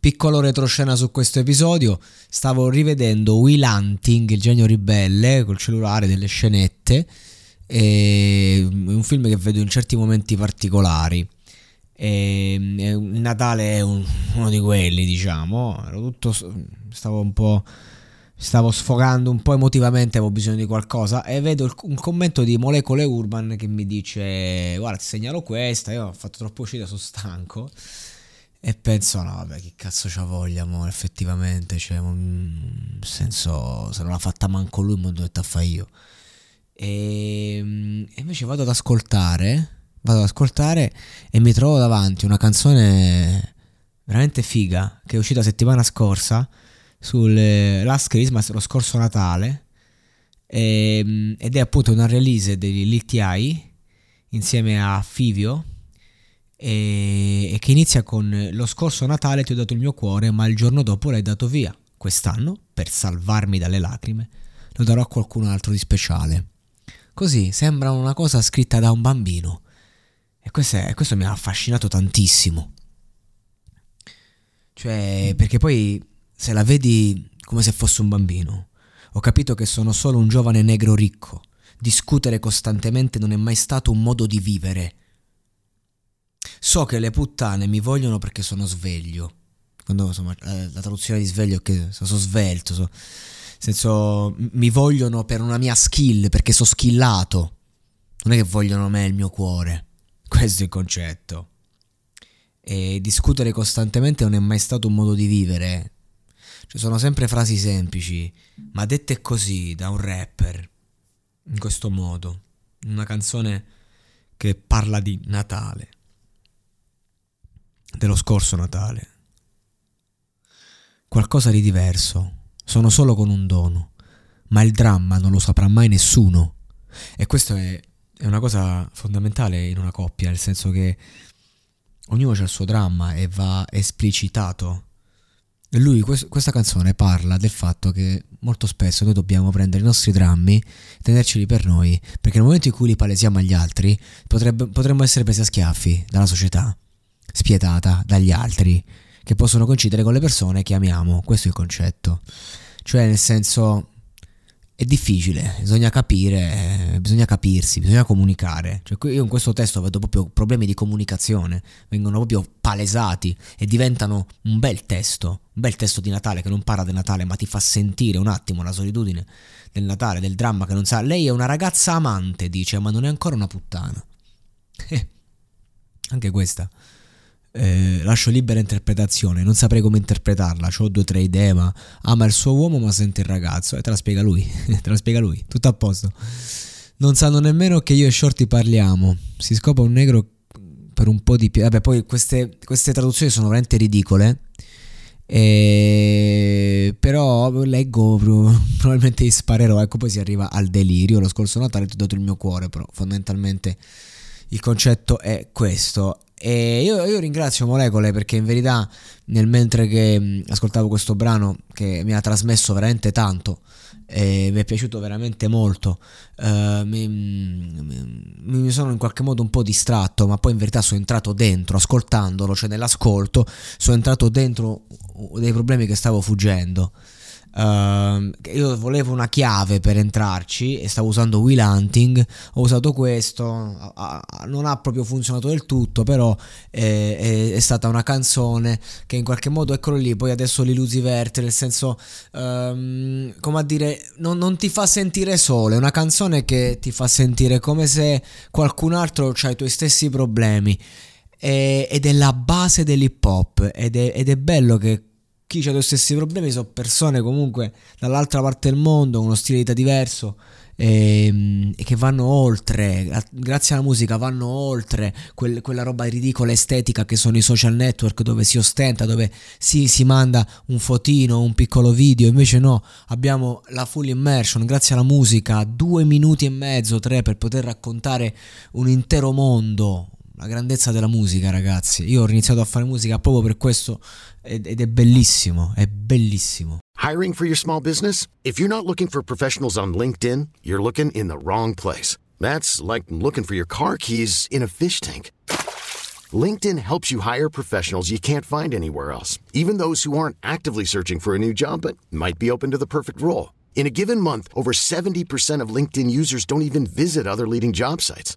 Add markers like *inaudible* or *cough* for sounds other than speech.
Piccolo retroscena su questo episodio, stavo rivedendo Will Hunting, il genio ribelle, col cellulare delle scenette, è un film che vedo in certi momenti particolari. E il Natale è un, uno di quelli, diciamo, tutto, stavo un po' stavo sfogando un po' emotivamente, avevo bisogno di qualcosa e vedo un commento di Molecole Urban che mi dice guarda ti segnalo questa, io ho fatto troppo uscita, sono stanco e penso, no, vabbè, che cazzo c'ha voglia, mo, effettivamente. Cioè, nel senso, se non l'ha fatta manco lui, detto a fare io. E, e, invece vado ad ascoltare. Vado ad ascoltare e mi trovo davanti una canzone veramente figa che è uscita settimana scorsa sul Last Christmas, lo scorso Natale. E, ed è appunto una release degli LTI insieme a Fivio e, e che inizia con lo scorso Natale ti ho dato il mio cuore ma il giorno dopo l'hai dato via. Quest'anno, per salvarmi dalle lacrime, lo darò a qualcun altro di speciale. Così sembra una cosa scritta da un bambino. E questo, è, questo mi ha affascinato tantissimo. Cioè, perché poi se la vedi come se fosse un bambino, ho capito che sono solo un giovane negro ricco. Discutere costantemente non è mai stato un modo di vivere, So che le puttane mi vogliono perché sono sveglio. Quando insomma, eh, la traduzione di sveglio è che sono svelto. So, nel senso, mi vogliono per una mia skill, perché sono skillato. Non è che vogliono me il mio cuore. Questo è il concetto. E discutere costantemente non è mai stato un modo di vivere. Ci sono sempre frasi semplici, ma dette così da un rapper, in questo modo, in una canzone che parla di Natale dello scorso Natale. Qualcosa di diverso. Sono solo con un dono. Ma il dramma non lo saprà mai nessuno. E questo è, è una cosa fondamentale in una coppia, nel senso che ognuno ha il suo dramma e va esplicitato. E lui, questa canzone parla del fatto che molto spesso noi dobbiamo prendere i nostri drammi e tenerceli per noi, perché nel momento in cui li palesiamo agli altri, potrebbe, potremmo essere presi a schiaffi dalla società spietata dagli altri, che possono coincidere con le persone che amiamo. Questo è il concetto. Cioè, nel senso, è difficile, bisogna capire, bisogna capirsi, bisogna comunicare. Cioè, io in questo testo vedo proprio problemi di comunicazione, vengono proprio palesati e diventano un bel testo, un bel testo di Natale che non parla del Natale, ma ti fa sentire un attimo la solitudine del Natale, del dramma che non sa. Lei è una ragazza amante, dice, ma non è ancora una puttana. Eh, *laughs* anche questa eh, lascio libera interpretazione, non saprei come interpretarla, ho due o tre idee, ma ama il suo uomo ma sente il ragazzo. E te la spiega lui, *laughs* te la spiega lui, tutto a posto. Non sanno nemmeno che io e Shorty parliamo, si scopa un negro per un po' di più, vabbè poi queste, queste traduzioni sono veramente ridicole, e... però leggo *laughs* probabilmente sparerò. Ecco poi si arriva al delirio. Lo scorso Natale ti ho dato il mio cuore però fondamentalmente il concetto è questo E io, io, ringrazio Molecole perché in verità nel mentre che mh, ascoltavo questo brano che mi ha trasmesso veramente tanto e mi è piaciuto veramente molto, uh, mi, mi, sono in qualche modo un po' distratto, ma poi in verità sono entrato dentro, ascoltandolo, cioè nell'ascolto, sono entrato dentro dei problemi che stavo fuggendo. Uh, io volevo una chiave per entrarci e stavo usando Will Hunting. Ho usato questo, a, a, non ha proprio funzionato del tutto, però è, è, è, stata una canzone che in qualche modo eccolo lì. Poi adesso li lusiverte, nel senso, um, come a dire, non, non, ti fa sentire solo. È una canzone che ti fa sentire come se qualcun altro ha i tuoi stessi problemi. ed è la base dell'hip hop ed è, ed è bello che chi ha i stessi problemi sono persone comunque dall'altra parte del mondo, con uno stile di vita diverso e, ehm, e che vanno oltre, grazie alla musica vanno oltre quel, quella roba ridicola estetica che sono i social network dove si ostenta, dove si, si manda un fotino, un piccolo video, invece no, abbiamo la full immersion grazie alla musica, due minuti e mezzo, tre per poter raccontare un intero mondo, la grandezza della musica, ragazzi. Io ho iniziato a fare musica proprio per questo ed è bellissimo, è bellissimo. Hiring for your small business? If you're not looking for professionals on LinkedIn, you're looking in the wrong place. That's like looking for your car keys in a fish tank. LinkedIn helps you hire professionals you can't find anywhere else, even those who aren't actively searching for a new job but might be open to the perfect role. In a given month, over 70% of LinkedIn users don't even visit other leading job sites.